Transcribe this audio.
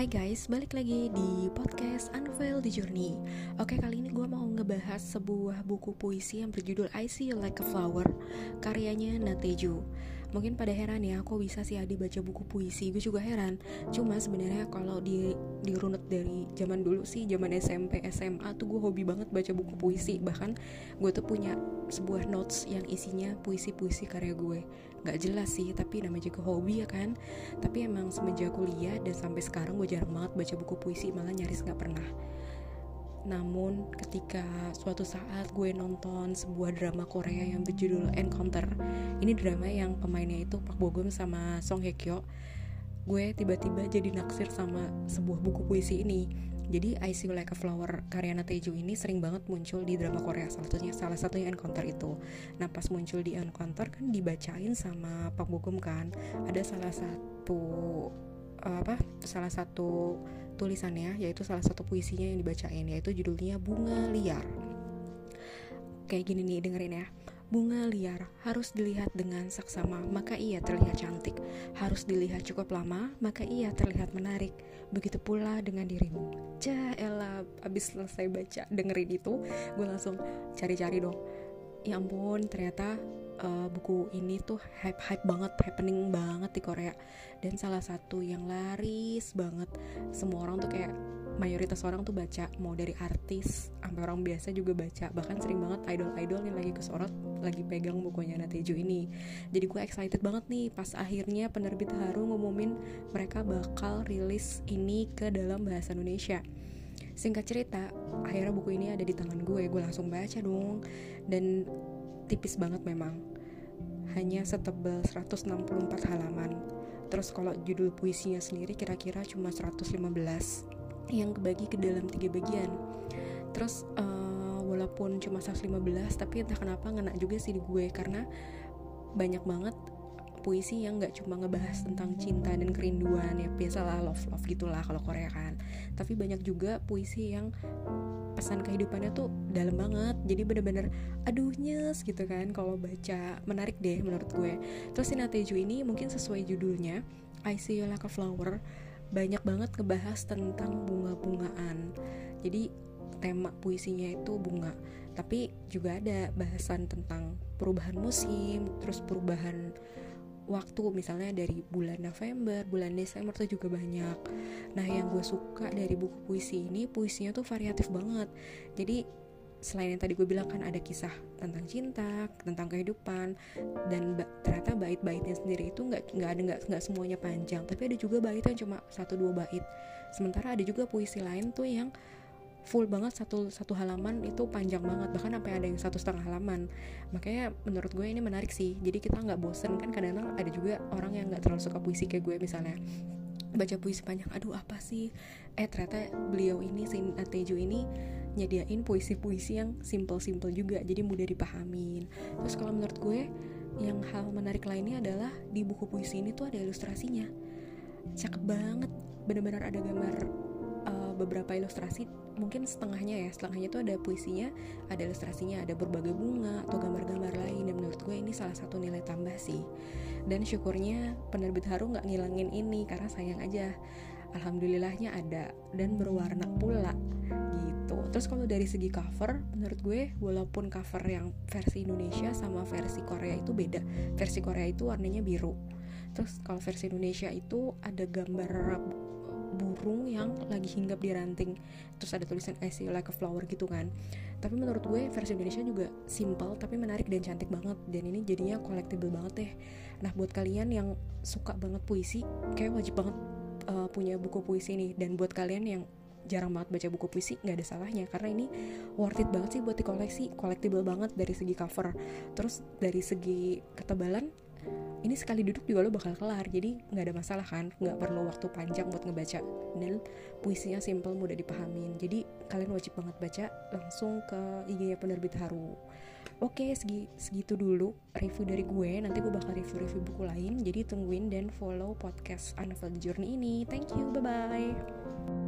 Hai guys, balik lagi di podcast Unveil the Journey. Oke, kali ini gue mau ngebahas sebuah buku puisi yang berjudul I See You Like a Flower Karyanya Nateju Mungkin pada heran ya, kok bisa sih Adi baca buku puisi? Gue juga heran. Cuma sebenarnya kalau di dirunut dari zaman dulu sih, zaman SMP, SMA tuh gue hobi banget baca buku puisi. Bahkan gue tuh punya sebuah notes yang isinya puisi-puisi karya gue. Gak jelas sih, tapi namanya juga hobi ya kan? Tapi emang semenjak kuliah dan sampai sekarang gue jarang banget baca buku puisi malah nyaris nggak pernah namun ketika suatu saat gue nonton sebuah drama Korea yang berjudul Encounter ini drama yang pemainnya itu Park Bo Gum sama Song Hye Kyo gue tiba-tiba jadi naksir sama sebuah buku puisi ini. Jadi I See Like a Flower karya Teju ini sering banget muncul di drama Korea salah satunya salah satunya Encounter itu. Nah pas muncul di Encounter kan dibacain sama Pak Bo Gum kan. Ada salah satu apa salah satu tulisannya yaitu salah satu puisinya yang dibacain yaitu judulnya Bunga Liar. Kayak gini nih dengerin ya. Bunga liar harus dilihat dengan saksama, maka ia terlihat cantik. Harus dilihat cukup lama, maka ia terlihat menarik. Begitu pula dengan dirimu. Cah, abis selesai baca dengerin itu, gue langsung cari-cari dong. Ya ampun, ternyata uh, buku ini tuh hype-hype banget, happening banget di Korea. Dan salah satu yang laris banget, semua orang tuh kayak mayoritas orang tuh baca, mau dari artis sampai orang biasa juga baca. Bahkan sering banget idol-idol yang lagi kesorot lagi pegang bukunya Nateju ini. Jadi gue excited banget nih pas akhirnya penerbit Haru ngumumin mereka bakal rilis ini ke dalam bahasa Indonesia. Singkat cerita, akhirnya buku ini ada di tangan gue, gue langsung baca dong. Dan tipis banget memang. Hanya setebal 164 halaman. Terus kalau judul puisinya sendiri kira-kira cuma 115 yang kebagi ke dalam tiga bagian. Terus uh, walaupun cuma 115 tapi entah kenapa ngena juga sih di gue karena banyak banget puisi yang nggak cuma ngebahas tentang cinta dan kerinduan ya biasalah love love gitulah kalau Korea kan. Tapi banyak juga puisi yang pesan kehidupannya tuh dalam banget. Jadi bener-bener aduh nyes gitu kan kalau baca menarik deh menurut gue. Terus si Nateju ini mungkin sesuai judulnya I See You Like a Flower banyak banget ngebahas tentang bunga-bungaan. Jadi tema puisinya itu bunga tapi juga ada bahasan tentang perubahan musim terus perubahan waktu misalnya dari bulan November, bulan Desember tuh juga banyak. Nah yang gue suka dari buku puisi ini puisinya tuh variatif banget. Jadi selain yang tadi gue bilang kan ada kisah tentang cinta, tentang kehidupan, dan ba ternyata bait-baitnya sendiri itu nggak nggak ada nggak nggak semuanya panjang, tapi ada juga bait yang cuma satu dua bait. Sementara ada juga puisi lain tuh yang full banget satu satu halaman itu panjang banget bahkan sampai ada yang satu setengah halaman. Makanya menurut gue ini menarik sih. Jadi kita nggak bosen kan kadang-kadang ada juga orang yang nggak terlalu suka puisi kayak gue misalnya. Baca puisi panjang aduh apa sih? Eh ternyata beliau ini si ini nyediain puisi-puisi yang simple-simple juga jadi mudah dipahamin. Terus kalau menurut gue yang hal menarik lainnya adalah di buku puisi ini tuh ada ilustrasinya. Cakep banget. Bener-bener ada gambar uh, beberapa ilustrasi mungkin setengahnya ya setengahnya itu ada puisinya ada ilustrasinya ada berbagai bunga atau gambar-gambar lain. Dan menurut gue ini salah satu nilai tambah sih. Dan syukurnya penerbit Haru nggak ngilangin ini karena sayang aja. Alhamdulillahnya ada dan berwarna pula gitu. Terus kalau dari segi cover menurut gue walaupun cover yang versi Indonesia sama versi Korea itu beda. Versi Korea itu warnanya biru. Terus kalau versi Indonesia itu ada gambar burung yang lagi hinggap di ranting. Terus ada tulisan I see like a flower gitu kan. Tapi menurut gue versi Indonesia juga simple tapi menarik dan cantik banget. Dan ini jadinya collectible banget deh. Nah buat kalian yang suka banget puisi kayak wajib banget uh, punya buku puisi nih. Dan buat kalian yang jarang banget baca buku puisi nggak ada salahnya. Karena ini worth it banget sih buat dikoleksi collectible banget dari segi cover. Terus dari segi ketebalan ini sekali duduk juga lo bakal kelar. Jadi nggak ada masalah kan? Nggak perlu waktu panjang buat ngebaca. Dan puisinya simple mudah dipahamin. Jadi kalian wajib banget baca langsung ke IG-nya penerbit Haru. Oke segi, segitu dulu review dari gue. Nanti gue bakal review-review buku lain. Jadi tungguin dan follow podcast Unfold Journey ini. Thank you bye bye